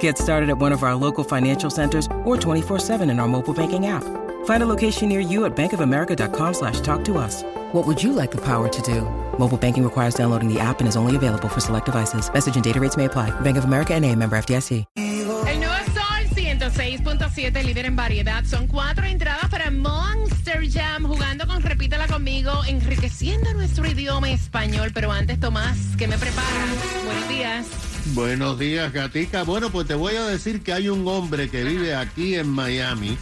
Get started at one of our local financial centers or 24-7 in our mobile banking app. Find a location near you at bankofamerica.com slash talk to us. What would you like the power to do? Mobile banking requires downloading the app and is only available for select devices. Message and data rates may apply. Bank of America and a member FDIC. El nuevo Sol 106.7, líder en variedad. Son cuatro entradas para Monster Jam, jugando con Repítela conmigo, enriqueciendo nuestro idioma español. Pero antes, Tomás, ¿qué me preparas? Buenos días. Buenos días, Gatica. Bueno, pues te voy a decir que hay un hombre que vive aquí en Miami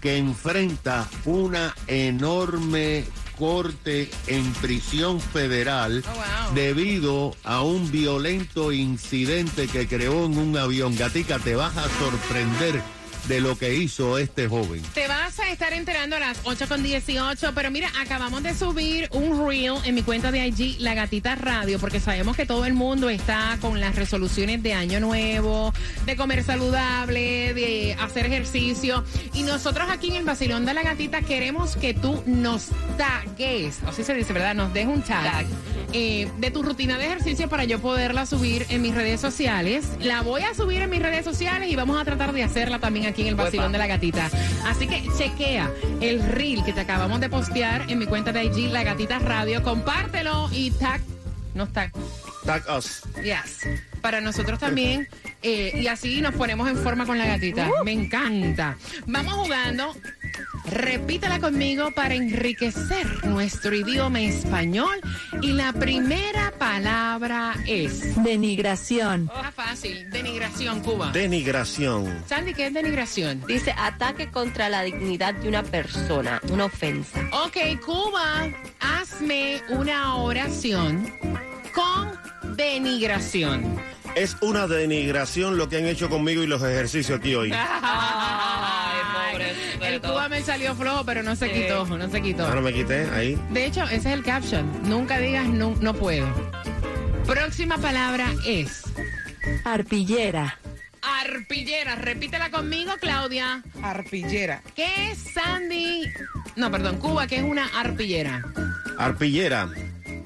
que enfrenta una enorme corte en prisión federal Oh, wow. debido a un violento incidente que creó en un avión. Gatica, te vas a sorprender de lo que hizo este joven. Te vas a estar enterando a las 8 con 18, pero mira, acabamos de subir un reel en mi cuenta de IG, La Gatita Radio, porque sabemos que todo el mundo está con las resoluciones de año nuevo, de comer saludable, de hacer ejercicio. Y nosotros aquí en el Basilón de la Gatita queremos que tú nos tagues, así se dice, ¿verdad? Nos dejes un tag. eh, de tu rutina de ejercicio para yo poderla subir en mis redes sociales. La voy a subir en mis redes sociales y vamos a tratar de hacerla también aquí en el Basilón de la Gatita. Así que chequea el reel que te acabamos de postear en mi cuenta de IG, La Gatita Radio. Compártelo y tag. No tag. Tag us. Yes. Para nosotros también. eh, y así nos ponemos en forma con la gatita. Me encanta. Vamos jugando. Repítela conmigo para enriquecer nuestro idioma español. Y la primera palabra es. Denigración. Fácil. Denigración, Cuba. Denigración. Sandy, ¿qué es denigración? Dice ataque contra la dignidad de una persona, una ofensa. Ok, Cuba, hazme una oración con denigración. Es una denigración lo que han hecho conmigo y los ejercicios aquí hoy. El Cuba me salió flojo, pero no se quitó, no se quitó. Ahora me quité ahí. De hecho, ese es el caption. Nunca digas no, no puedo. Próxima palabra es Arpillera. arpillera. Repítela conmigo, Claudia. Arpillera. ¿Qué es Sandy? No, perdón, Cuba, ¿qué es una arpillera? Arpillera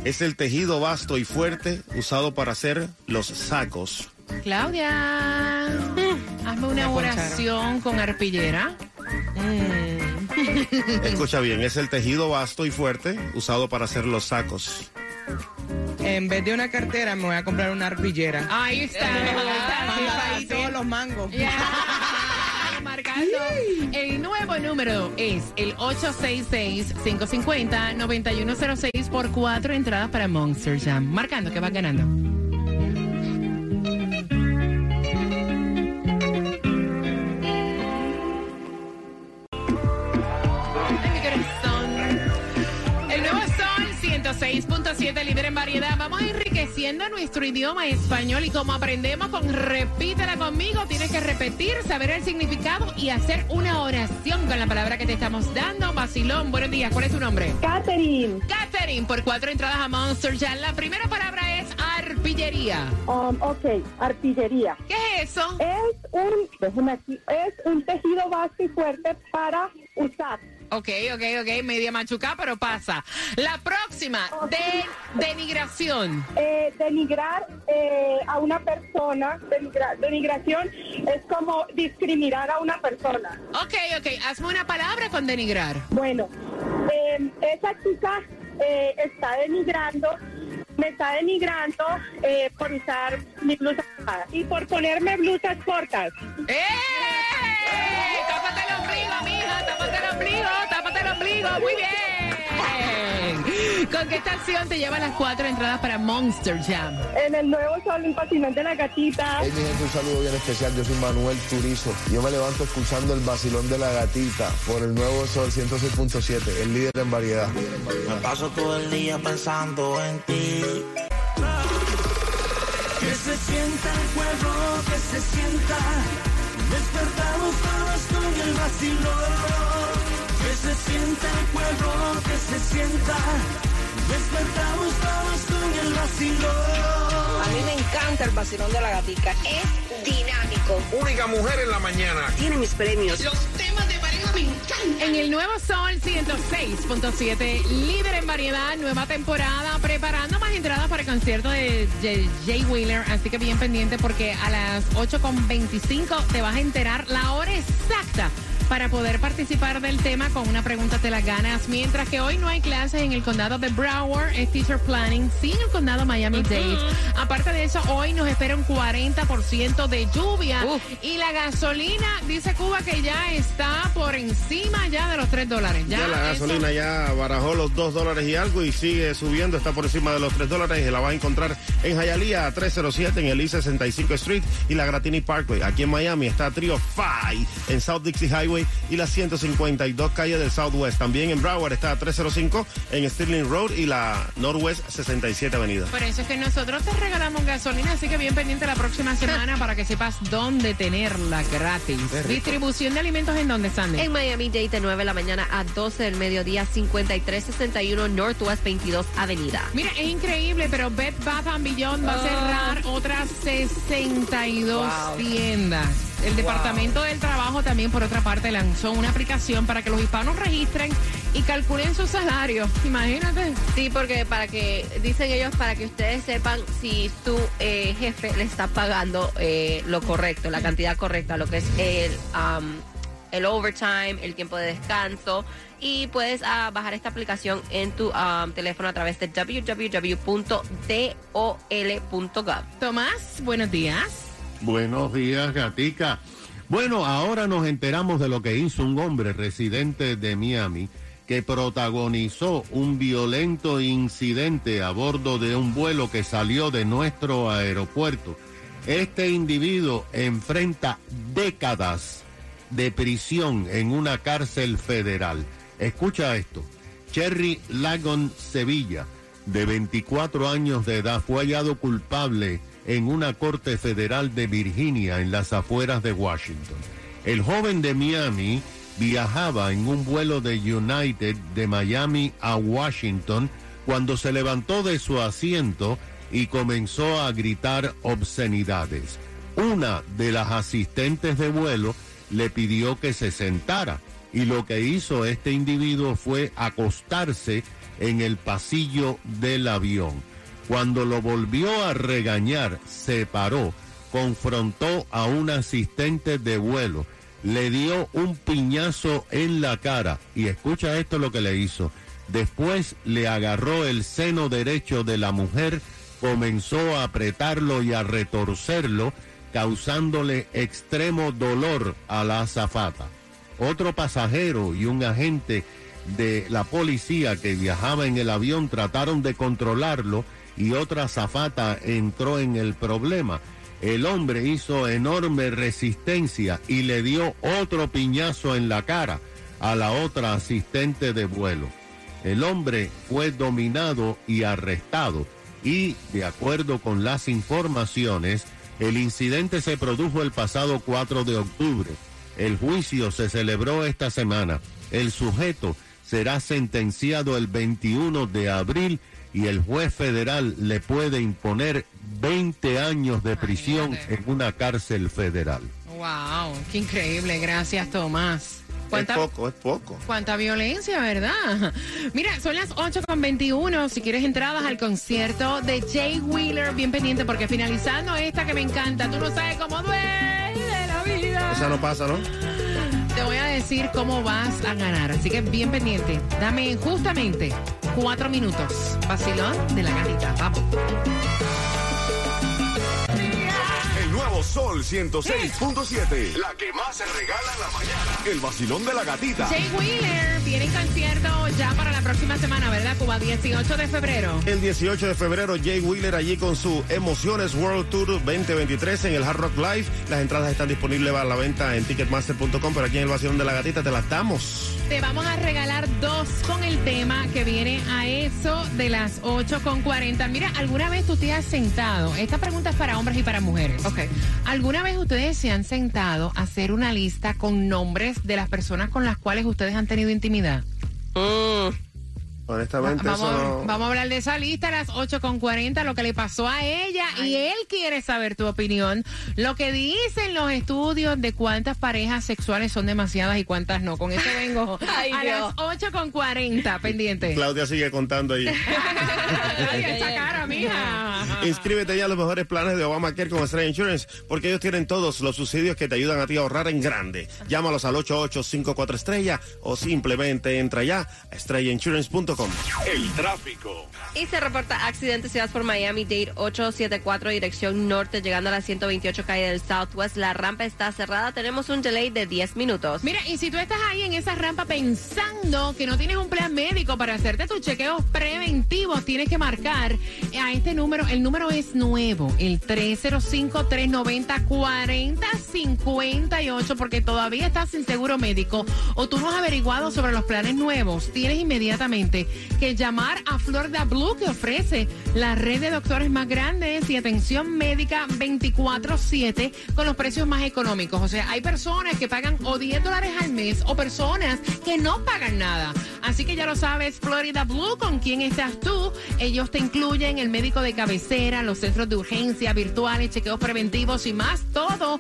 es el tejido vasto y fuerte usado para hacer los sacos. Claudia, hazme una oración con arpillera. Escucha bien, es el tejido vasto y fuerte usado para hacer los sacos. En vez de una cartera, me voy a comprar una arpillera. Ahí está. Ahí todos los mangos. Marcando. El nuevo número es el 866-550-9106 por cuatro entradas para Monster Jam. Marcando que vas ganando. Vamos enriqueciendo nuestro idioma español y como aprendemos con Repítela conmigo, tienes que repetir, saber el significado y hacer una oración con la palabra que te estamos dando. Basilón, buenos días. ¿Cuál es tu nombre? Catherine, Catherine, por cuatro entradas a Monster Jam. La primera palabra es arpillería. um, ok, artillería. ¿Qué es eso? Es un, déjeme aquí, es un tejido vasto y fuerte para usar. Ok, ok, ok, media machucada, pero pasa. La próxima, de, denigración. Eh, denigrar eh, a una persona, denigra- denigración es como discriminar a una persona. Ok, ok, hazme una palabra con denigrar. Bueno, eh, esa chica eh, está denigrando, me está denigrando eh, por usar mi blusa y por ponerme blusas cortas. ¡Eh! ¡Tápate el ombligo, mija! ¡Tápate el ombligo! ¡Tápate el ombligo! ¡Muy bien! ¿Con qué estación te lleva las cuatro entradas para Monster Jam? En el nuevo sol, patinón de la gatita. Hey, mi gente, un saludo bien especial. Yo soy Manuel Turizo. Yo me levanto escuchando el vacilón de la gatita por el nuevo Sol 106.7, el líder en variedad. Me paso todo el día pensando en ti. Que se sienta el pueblo, que se sienta. Despertamos todos con el vacilón. Que se sienta el pueblo, que se sienta. Despertamos todos con el vacilón. A mí me encanta el vacilón de la gatica. Es dinámico. Única mujer en la mañana. Tiene mis premios. Los temas de pareja me encantan. En el nuevo Sol 106.7, líder en variedad, nueva temporada, preparando más entradas para el concierto de Jay Wheeler. Así que bien pendiente porque a las 8.25 te vas a enterar la hora exacta para poder participar del tema con una pregunta te la ganas. Mientras que hoy no hay clases en el condado de Broward, es Teacher Planning, sí en el condado Miami-Dade. Aparte de eso, hoy nos espera un 40% de lluvia. Y la gasolina, dice Cuba, que ya está por encima ya de los 3 dólares. Ya, Ya la eso- gasolina ya barajó los 2 dólares y algo y sigue subiendo, está por encima de los 3 dólares y la vas a encontrar en Hialeah 307 en el I-65 Street y la Gratini Parkway. Aquí en Miami está Trio Fi en South Dixie Highway y la 152 calle del Southwest. También en Broward está 305 en Stirling Road y la Northwest 67 Avenida. Por eso es que nosotros te regalamos gasolina, así que bien pendiente la próxima semana para que sepas dónde tenerla gratis. Distribución de alimentos en dónde, Sandy. En Miami Dade de 9 de la mañana a 12 del mediodía, 5361 Northwest 22 Avenida. Mira, es increíble, pero Bed Bath and Beyond va a cerrar otras 62 Wow. tiendas. El Departamento del Trabajo también, por otra parte, lanzó una aplicación para que los hispanos registren y calculen su salario. Imagínate. Sí, porque para que, dicen ellos, para que ustedes sepan si su eh, jefe le está pagando eh, lo correcto, la cantidad correcta, lo que es el, um, el overtime, el tiempo de descanso. Y puedes ah, bajar esta aplicación en tu um, teléfono a través de www.dol.gov. Tomás, buenos días. Buenos días, Gatica. Bueno, ahora nos enteramos de lo que hizo un hombre residente de Miami que protagonizó un violento incidente a bordo de un vuelo que salió de nuestro aeropuerto. Este individuo enfrenta décadas de prisión en una cárcel federal. Escucha esto. Cherry Lagon Sevilla, de 24 años de edad, fue hallado culpable en una corte federal de Virginia en las afueras de Washington. El joven de Miami viajaba en un vuelo de United de Miami a Washington cuando se levantó de su asiento y comenzó a gritar obscenidades. Una de las asistentes de vuelo le pidió que se sentara y lo que hizo este individuo fue acostarse en el pasillo del avión. Cuando lo volvió a regañar, se paró, confrontó a un asistente de vuelo, le dio un piñazo en la cara y escucha esto lo que le hizo. Después le agarró el seno derecho de la mujer, comenzó a apretarlo y a retorcerlo, causándole extremo dolor a la azafata. Otro pasajero y un agente de la policía que viajaba en el avión trataron de controlarlo y otra azafata entró en el problema. El hombre hizo enorme resistencia y le dio otro piñazo en la cara a la otra asistente de vuelo. El hombre fue dominado y arrestado y, de acuerdo con las informaciones, el incidente se produjo el pasado 4 de octubre. El juicio se celebró esta semana. El sujeto será sentenciado el 21 de abril y el juez federal le puede imponer 20 años de prisión en una cárcel federal. Wow, qué increíble. Gracias, Tomás. Es poco, es poco. Cuánta violencia, ¿verdad? Mira, son las 8.21. Si quieres entradas al concierto de Jay Wheeler, bien pendiente, porque finalizando esta que me encanta, tú no sabes cómo duele la vida. Esa no pasa, ¿no? Te voy a decir cómo vas a ganar, así que bien pendiente. Dame justamente cuatro minutos. Vacilón de la gatita, vamos. Nuevo Sol 106.7. La que más se regala en la mañana. El vacilón de la gatita. Jay Wheeler viene en concierto ya para la próxima semana, ¿verdad, Cuba? 18 de febrero. El 18 de febrero, Jay Wheeler allí con su Emociones World Tour 2023 en el Hard Rock Live. Las entradas están disponibles a la venta en ticketmaster.com, pero aquí en el vacilón de la gatita te las damos. Te vamos a regalar dos con el tema que viene a eso de las 8 con 40. Mira, ¿alguna vez tú te has sentado? Esta pregunta es para hombres y para mujeres. Ok. ¿Alguna vez ustedes se han sentado a hacer una lista con nombres de las personas con las cuales ustedes han tenido intimidad? Honestamente, Vamos, eso no... vamos a hablar de esa lista a las 8 con 40, lo que le pasó a ella y él quiere saber tu opinión. Lo que dicen los estudios de cuántas parejas sexuales son demasiadas y cuántas no. Con eso vengo Ay, a Dios. las 8 con 40, pendiente. Claudia sigue contando ahí. Esa cara, mija. Inscríbete ya a los mejores planes de Obamacare con Estrella Insurance, porque ellos tienen todos los subsidios que te ayudan a ti a ahorrar en grande. Llámalos al 8854 Estrella o simplemente entra ya a estrellainsurance.com. El tráfico. Y se reporta accidente Ciudad por Miami Dade 874 dirección norte llegando a la 128 calle del Southwest. La rampa está cerrada. Tenemos un delay de 10 minutos. Mira, y si tú estás ahí en esa rampa pensando que no tienes un plan médico para hacerte tus chequeos preventivos, tienes que marcar a este número. El número es nuevo, el 305-390-4058, porque todavía estás sin seguro médico o tú no has averiguado sobre los planes nuevos. Tienes inmediatamente que llamar a Florida Blue, que ofrece la red de doctores más grandes y atención médica 24-7 con los precios más económicos. O sea, hay personas que pagan o 10 dólares al mes o personas que no pagan nada. Así que ya lo sabes, Florida Blue, ¿con quién estás tú? Ellos te incluyen el médico de cabecera, los centros de urgencia, virtuales, chequeos preventivos y más, todo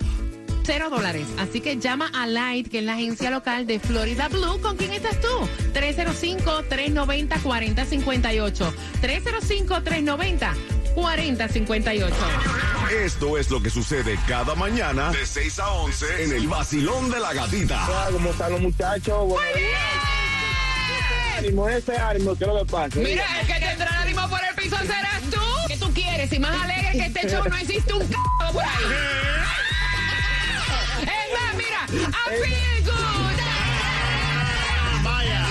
cero dólares. Así que llama a Light, que es la agencia local de Florida Blue. ¿Con quién estás tú? 305-390-4058. 305-390-4058. Esto es lo que sucede cada mañana de 6 a 11 en el vacilón de la gatita. ¿Cómo están los muchachos? Buenos días. Ánimo, ese ánimo, ¿qué es lo que pasa? Mira, el que tendrá el ánimo por el piso serás tú. ¿Qué tú quieres? Y más alegre que este show no existe un c por ahí. I feel good. Vaya.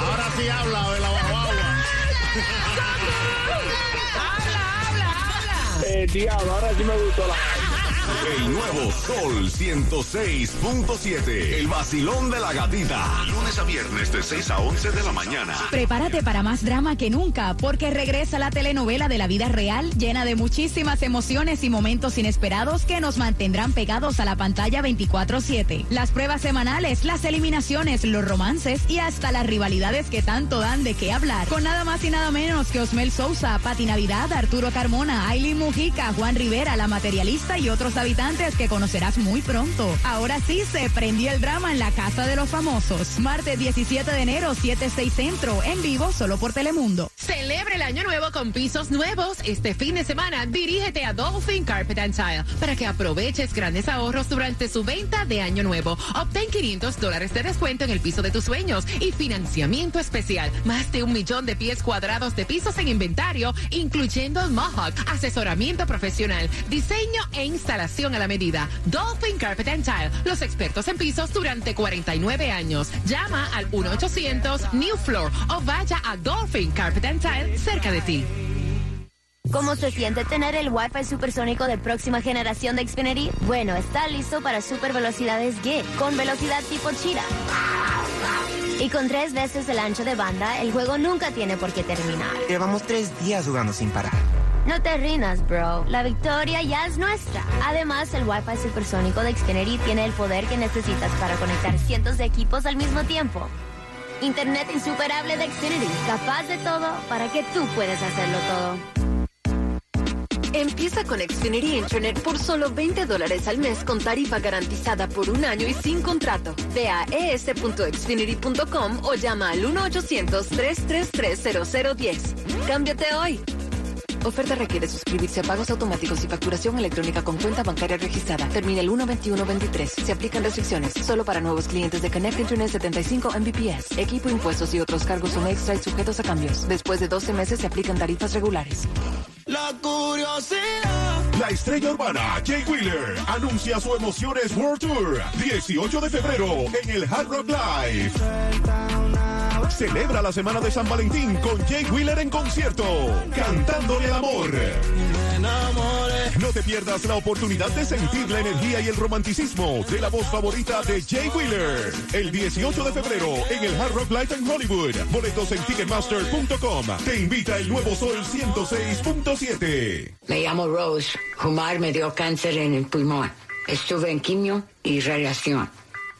Ahora sí habla de la guagua. Habla, habla, habla. Eh, diablo, ahora sí me gustó la... El nuevo Sol 106.7. El vacilón de la gatita. Lunes a viernes de 6 a 11 de la mañana. Prepárate para más drama que nunca, porque regresa la telenovela de la vida real, llena de muchísimas emociones y momentos inesperados que nos mantendrán pegados a la pantalla 24-7. Las pruebas semanales, las eliminaciones, los romances y hasta las rivalidades que tanto dan de qué hablar. Con nada más y nada menos que Osmel Sousa, Pati Navidad, Arturo Carmona, Aileen Mujica, Juan Rivera, la materialista y otros habitantes que conocerás muy pronto. Ahora sí se prendió el drama en la Casa de los Famosos. Martes 17 de enero, 7-6 Centro, en vivo solo por Telemundo. Celebre el año nuevo con pisos nuevos. Este fin de semana dirígete a Dolphin Carpet and Tile para que aproveches grandes ahorros durante su venta de año nuevo. Obtén 500 dólares de descuento en el piso de tus sueños y financiamiento especial. Más de un millón de pies cuadrados de pisos en inventario, incluyendo el Mohawk, asesoramiento profesional, diseño e instalación a la medida. Dolphin Carpet and Tile, los expertos en pisos durante 49 años. Llama al 1-800 New Floor o vaya a Dolphin Carpet and Tile cerca de ti. ¿Cómo se siente tener el Wi-Fi supersónico de próxima generación de Xfinity? Bueno, está listo para super velocidades Gig, con velocidad tipo Chira. Y con tres veces el ancho de banda, el juego nunca tiene por qué terminar. Llevamos tres días jugando sin parar. No te rindas, bro. La victoria ya es nuestra. Además, el Wi-Fi supersónico de Xfinity tiene el poder que necesitas para conectar cientos de equipos al mismo tiempo. Internet insuperable de Xfinity, capaz de todo para que tú puedas hacerlo todo. Empieza con Xfinity Internet por solo 20 dólares al mes con tarifa garantizada por un año y sin contrato. Ve a es.xfinity.com o llama al 1-800-333-0010. Cámbiate hoy. Oferta requiere suscribirse a pagos automáticos y facturación electrónica con cuenta bancaria registrada. Termina el 1-21-23. Se aplican restricciones. Solo para nuevos clientes de Connect Internet 75 Mbps. Equipo, impuestos y otros cargos son extra y sujetos a cambios. Después de 12 meses se aplican tarifas regulares. La curiosidad. La estrella urbana Jay Wheeler anuncia su Emociones World Tour 18 de febrero en el Hard Rock Live. Celebra la semana de San Valentín con Jay Wheeler en concierto, cantándole al amor. No te pierdas la oportunidad de sentir la energía y el romanticismo de la voz favorita de Jay Wheeler. El 18 de febrero en el Hard Rock Live en Hollywood. Boletos en Ticketmaster.com. Te invita el nuevo Sol 106.7. Me llamo Rose. Humar me dio cáncer en el pulmón. Estuve en quimio y radiación.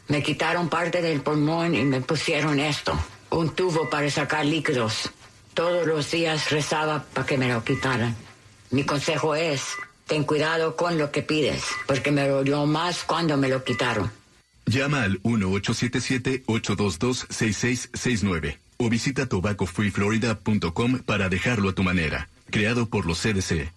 Me quitaron parte del pulmón y me pusieron esto. Un tubo para sacar líquidos. Todos los días rezaba para que me lo quitaran. Mi consejo es, ten cuidado con lo que pides, porque me dolió más cuando me lo quitaron. Llama al 1-877-822-6669 o visita tobaccofreeflorida.com para dejarlo a tu manera. Creado por los CDC.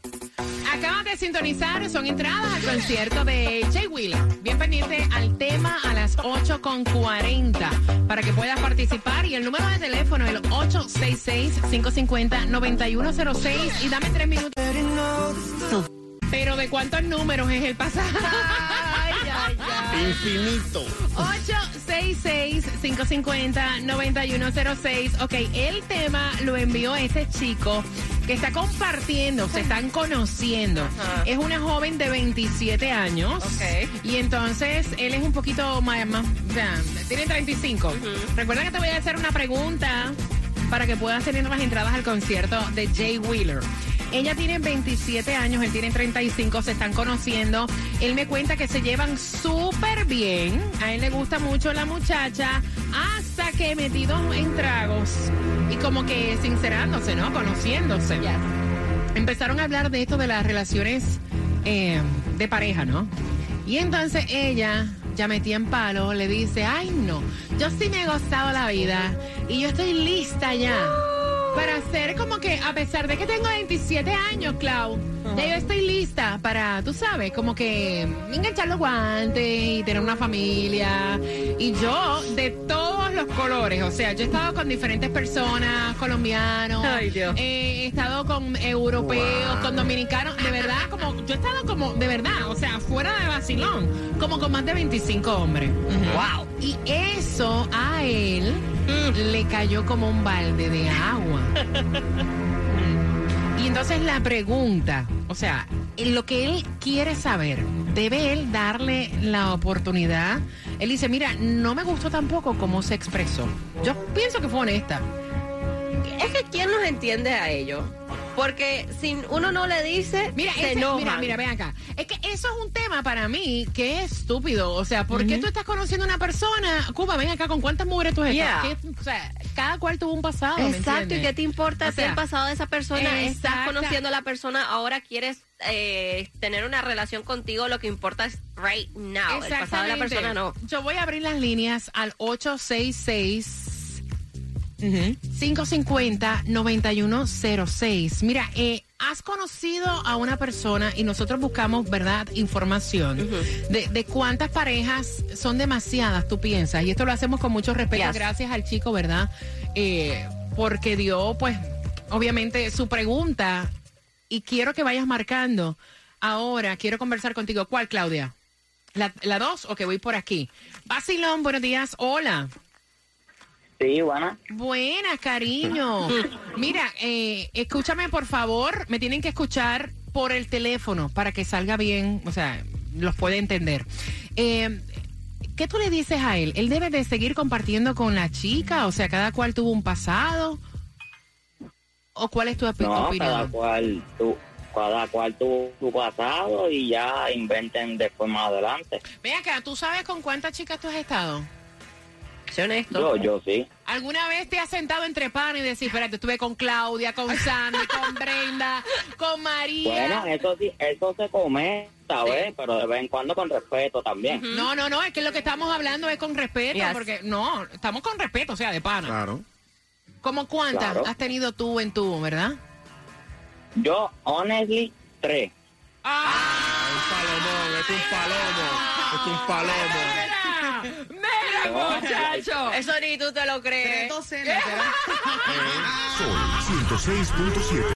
Sintonizar, son entradas al concierto de Jay Wheeler. Bien pendiente al tema a las 8.40 para que puedas participar. Y el número de teléfono es el 866-550-9106. Y dame tres minutos. Pero ¿de cuántos números es el pasaje? Infinito. 866-550-9106. Ok, el tema lo envió este chico que está compartiendo, se están conociendo. Es una joven de 27 años. Y entonces él es un poquito más, más o sea, tiene 35. Recuerda que te voy a hacer una pregunta para que puedas tener las entradas al concierto de Jay Wheeler. Ella tiene 27 años, él tiene 35, se están conociendo. Él me cuenta que se llevan súper bien. A él le gusta mucho la muchacha hasta que metidos en tragos y como que sincerándose, ¿no? Conociéndose. Empezaron a hablar de esto de las relaciones eh, de pareja, ¿no? Y entonces ella ya metía en palo, le dice, ay no, yo sí me he gozado la vida y yo estoy lista ya para hacer como que, a pesar de que tengo 27 años, Clau, ya yo estoy lista para, tú sabes, como que enganchar los guantes y tener una familia. Y yo, de todos los colores, o sea, yo he estado con diferentes personas, colombianos, eh, he estado con europeos, con dominicanos, de verdad, como, yo he estado como, de verdad, o sea, fuera de vacilón, como con más de 25 hombres. Wow. Y eso a él le cayó como un balde de agua. Y entonces la pregunta, o sea, lo que él quiere saber, ¿debe él darle la oportunidad? Él dice, mira, no me gustó tampoco cómo se expresó. Yo pienso que fue honesta. Es que ¿quién nos entiende a ellos? Porque si uno no le dice, Mira, se ese- enojan. mira, mira, ven acá. Es que eso es un tema para mí que es estúpido. O sea, ¿por qué tú estás conociendo a una persona? Cuba, ven acá, ¿con cuántas mujeres tú Yeah. ¿Qué- O sea, cada cual tuvo un pasado. ¿me Exacto, ¿y qué te importa O si el pasado de esa persona? Estás exacta- conociendo a la persona, ahora quieres eh, tener una relación contigo, lo que importa es right now. El pasado de la persona no. Yo voy a abrir las líneas al 866 550-9106. Mira, eh, has conocido a una persona y nosotros buscamos, ¿verdad?, información de, de cuántas parejas son demasiadas, tú piensas. Y esto lo hacemos con mucho respeto, Yes. gracias al chico, ¿verdad? Eh, porque dio, pues, obviamente su pregunta y quiero que vayas marcando. Ahora, quiero conversar contigo. ¿Cuál, Claudia? ¿La, la dos o que voy por aquí? Basilón, buenos días. Hola. Sí, buena. Buenas, cariño. Mira, eh, escúchame por favor. Me tienen que escuchar por el teléfono para que salga bien. O sea, los puede entender. Eh, ¿Qué tú le dices a él? ¿Él debe de seguir compartiendo con la chica? O sea, cada cual tuvo un pasado. ¿O cuál es tu opi- No, cada cual, tu, cada cual tuvo su pasado y ya inventen después más adelante. Ven acá, ¿tú sabes con cuántas chicas tú has estado? Sé honesto. Yo, yo sí. ¿Alguna vez te has sentado entre pan y decir, espérate, estuve con Claudia, con Sandy, con Brenda, con María? Bueno, eso sí, eso se comenta, ¿ves? Pero de vez en cuando con respeto también. No, no, no, es que lo que estamos hablando es con respeto, Yes. porque no, estamos con respeto, o sea, de pana. Claro. ¿Cómo cuántas Claro. has tenido tú en tu, verdad? Yo, honestly, tres. Un palomón, es un palomo. Es un palomo. Muchacho. Eso ni tú te lo crees. Sol 106.7.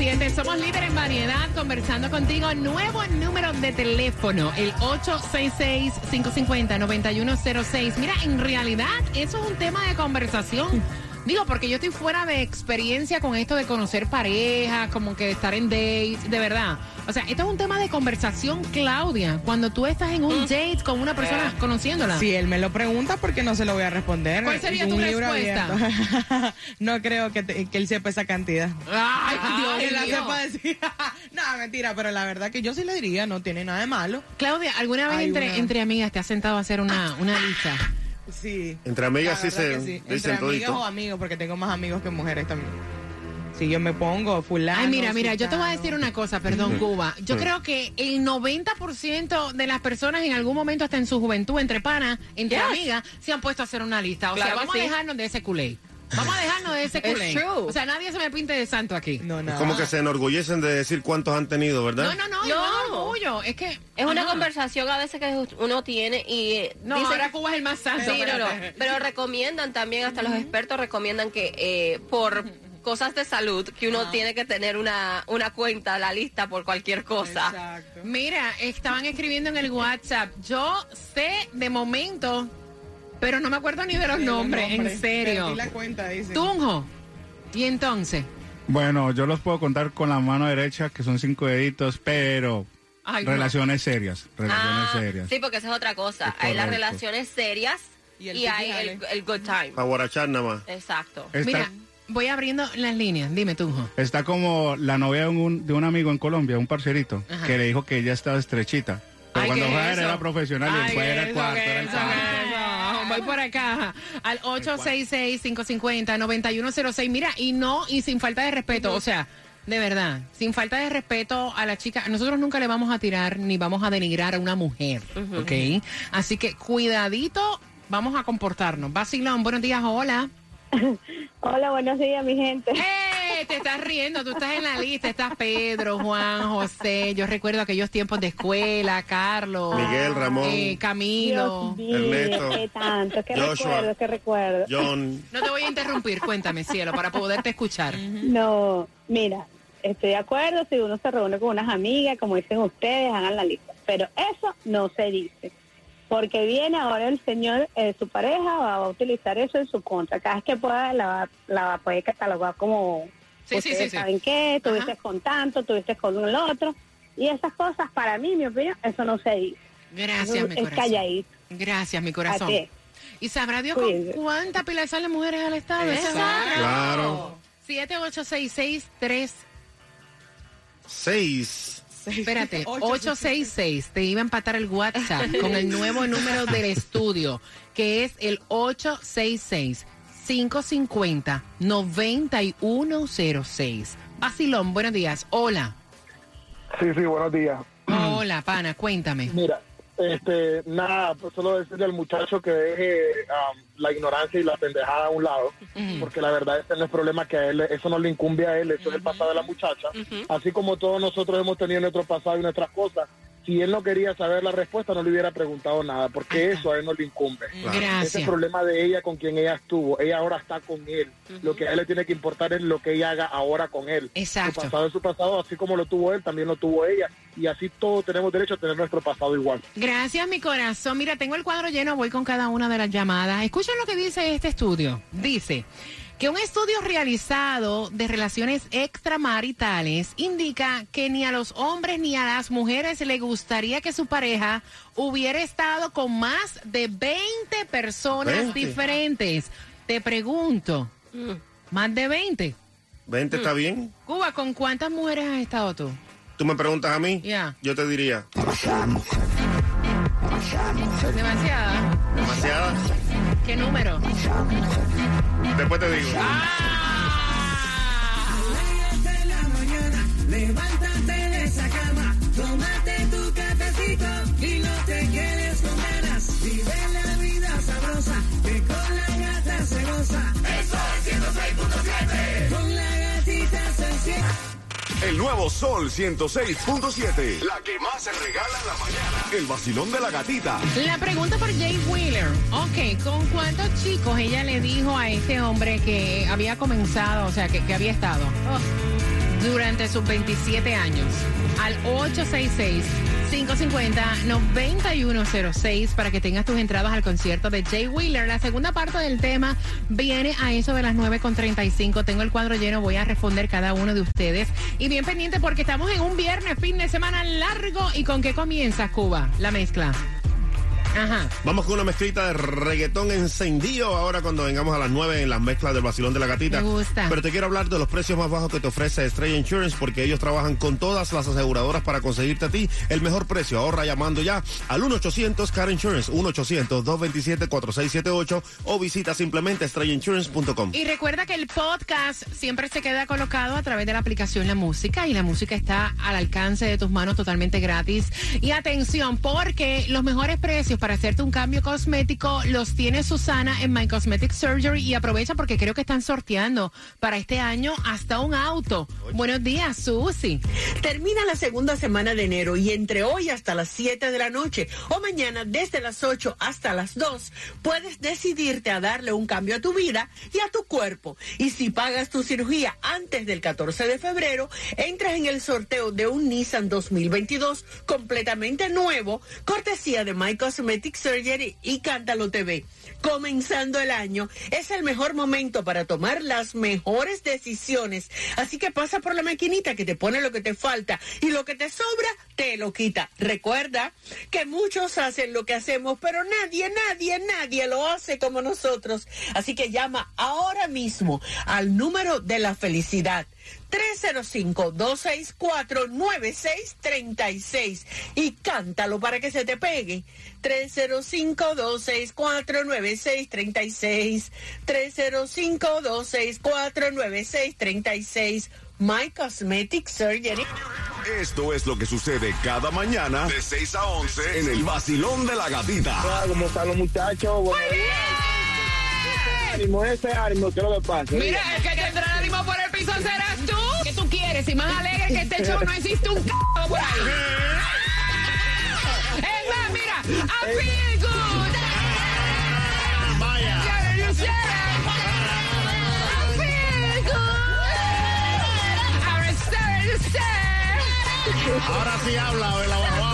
Siete, Somos líderes en variedad, conversando contigo. Nuevo número de teléfono, el 866-550-9106. Mira, en realidad, eso es un tema de conversación. Digo, porque yo estoy fuera de experiencia con esto de conocer parejas, como que estar en dates, de verdad. O sea, esto es un tema de conversación, Claudia, cuando tú estás en un date con una persona conociéndola. Si él me lo pregunta, porque no se lo voy a responder. ¿Cuál sería Un tu respuesta? no creo que, te- que él sepa esa cantidad. Ay, Dios que la sepa decir. no, mentira, pero la verdad que yo sí le diría, no tiene nada de malo. Claudia, ¿alguna vez Hay entre, una- entre amigas te has sentado a hacer una, una lista? Sí. Entre amigas La sí se sí. Entre dicen amigas todito. o amigos, porque tengo más amigos que mujeres también. Si yo me pongo fulano. Ay, mira, mira, yo te voy a decir una cosa, perdón, Mm. Cuba. Yo Mm. creo que el 90% de las personas en algún momento, hasta en su juventud, entre panas, entre Yes. amigas, se han puesto a hacer una lista. O Claro sea, vamos sí. a dejarnos de ese culé. Vamos a dejarnos de ese culé. true. O sea, nadie se me pinte de santo aquí. No, Es nada. como que se enorgullecen de decir cuántos han tenido, ¿verdad? No, no, no, No. yo no es orgullo. Es que Es una conversación a veces que uno tiene y eh, No, dicen- ahora Cuba es el más santo. Sí, no, no, espérate. pero recomiendan también, hasta los expertos recomiendan que eh, por cosas de salud, que uno tiene que tener una, una cuenta, la lista por cualquier cosa. Exacto. Mira, estaban escribiendo en el WhatsApp. Yo sé de momento, pero no me acuerdo ni de los nombres, en serio. Perdí la cuenta, dicen. Tunjo. Y entonces. Bueno, yo los puedo contar con la mano derecha, que son cinco deditos, pero Ay, no. relaciones serias, relaciones Ah, serias. sí, porque esa es otra cosa. Es hay las relaciones serias Y y, hay el, el good time. Para guarachar nada más. Exacto. Está, Mira, voy abriendo las líneas. Dime, Tunjo. está como la novia de un, de un amigo en Colombia, un parcerito, Ajá. que le dijo que ella estaba estrechita. Pero Ay, cuando ¿qué fue era profesional y Ay, después ¿qué era cuarto, ¿Qué era el cuarto. Voy por acá al 866-550-9106. Mira, y no, y sin falta de respeto, o sea, de verdad, sin falta de respeto a la chica, nosotros nunca le vamos a tirar ni vamos a denigrar a una mujer, ¿ok? Así que cuidadito, vamos a comportarnos. Vacilón, buenos días, hola. Hola, buenos días, mi gente. ¡Eh! Te estás riendo, tú estás en la lista, estás Pedro, Juan, José. Yo recuerdo aquellos tiempos de escuela, Carlos, Miguel, Ramón, eh, Camilo. Dios mío, Ernesto, qué tanto, qué Joshua. recuerdo, qué recuerdo. John. No te voy a interrumpir, cuéntame, cielo, para poderte escuchar. No, mira, estoy de acuerdo si uno se reúne con unas amigas, como dicen ustedes, hagan la lista. Pero eso no se dice. Porque viene ahora el señor, eh, su pareja va a utilizar eso en su contra. Cada vez que pueda, la, va- la va- puede catalogar como, Sí, sí, ustedes sí, sí. ¿saben qué? Tuviste con tanto, tuviste con el otro. Y esas cosas, para mí, mi opinión, eso no se dice. Gracias, Eso mi es corazón. calladito. Gracias, mi corazón. ¿Y sabrá Dios con Cuídese. cuánta pila de sal de mujeres al estado? Otra. Claro. 78663. Seis. Espérate, 866. Te iba a empatar el WhatsApp con el nuevo número del estudio, que es el 866 550 9106. Basilón, buenos días. Hola. Sí, sí, buenos días. Hola, pana, cuéntame. Mira, este, nada, pues solo decirle al muchacho que deje am, la ignorancia y la pendejada a un lado, porque la verdad ese no es problema que a él, eso no le incumbe a él, eso es el pasado de la muchacha. Así como todos nosotros hemos tenido nuestro pasado y nuestras cosas, si él no quería saber la respuesta, no le hubiera preguntado nada, porque eso a él no le incumbe. Gracias. Ese es el problema de ella con quien ella estuvo. Ella ahora está con él. Lo que a él le tiene que importar es lo que ella haga ahora con él. Exacto. Su pasado es su pasado, así como lo tuvo él, también lo tuvo ella. Y así todos tenemos derecho a tener nuestro pasado igual. Gracias, mi corazón. Mira, tengo el cuadro lleno, voy con cada una de las llamadas. Escuchen lo que dice este estudio. Dice que un estudio realizado de relaciones extramaritales indica que ni a los hombres ni a las mujeres le gustaría que su pareja hubiera estado con más de 20 personas 20. diferentes. Te pregunto, ¿más de 20? 20 está bien. Cuba, ¿con cuántas mujeres has estado tú? Tú me preguntas a mí, Ya. yo te diría, Demasiada. demasiada. ¿Qué número? Después te digo. de El nuevo Sol 106.7. La que más se regala en la mañana. El vacilón de la gatita. La pregunta por Jay Wheeler. Ok, ¿con cuántos chicos ella le dijo a este hombre que había comenzado, o sea, que, había estado oh, durante sus 27 años? Al 866-550-9106 para que tengas tus entradas al concierto de Jay Wheeler. La segunda parte del tema viene a eso de las 9.35. Tengo el cuadro lleno, voy a responder cada uno de ustedes. Y bien pendiente porque estamos en un viernes, fin de semana largo. ¿Y con qué comienza Cuba? La mezcla. Ajá. Vamos con una mezclita de reggaetón encendido ahora cuando vengamos a las 9 en las mezclas del vacilón de la gatita. Me gusta. Pero te quiero hablar de los precios más bajos que te ofrece Estrella Insurance porque ellos trabajan con todas las aseguradoras para conseguirte a ti el mejor precio. Ahorra llamando ya al 1-800-CAR Insurance, 1-800-227-4678 o visita simplemente estrellainsurance.com. Y recuerda que el podcast siempre se queda colocado a través de la aplicación La Música y la música está al alcance de tus manos totalmente gratis. Y atención, porque los mejores precios para hacerte un cambio cosmético los tiene Susana en My Cosmetic Surgery y aprovecha porque creo que están sorteando para este año hasta un auto. Buenos días, Susi. Termina la segunda semana de enero y entre hoy hasta las 7 de la noche o mañana desde las 8 hasta las 2 puedes decidirte a darle un cambio a tu vida y a tu cuerpo. Y si pagas tu cirugía antes del 14 de febrero, entras en el sorteo de un Nissan 2022 completamente nuevo, cortesía de My Cosmetic Surgery y Cántalo TV. Comenzando el año, es el mejor momento para tomar las mejores decisiones. Así que pasa por la maquinita que te pone lo que te falta y lo que te sobra te lo quita. Recuerda que muchos hacen lo que hacemos, pero nadie, nadie, nadie lo hace como nosotros. Así que llama ahora mismo al número de la felicidad. 305-264-9636 y cántalo para que se te pegue. 305-264-9636. 305-264-9636. My Cosmetic Surgery. Esto es lo que sucede cada mañana de 6 a 11 en el vacilón de la gatita. ¿Cómo están los muchachos? Buenos días. Ánimo, ese ánimo, ¿qué es lo que pasa? Mira, el que tendrá ánimo por el piso serás tú. ¿Qué tú quieres? Si más alegre que este show no existe un c por ahí. Es más, mira, I feel good. Vaya. I feel good. I'm sorry to say. Ahora sí habla, de la guagua.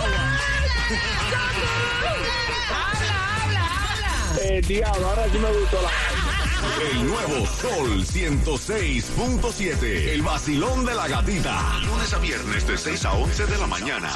Habla, habla, habla. Eh, diablo, ahora sí me gustó la... El nuevo Sol 106.7. El vacilón de la gatita. Lunes a viernes de 6 a 11 de la mañana.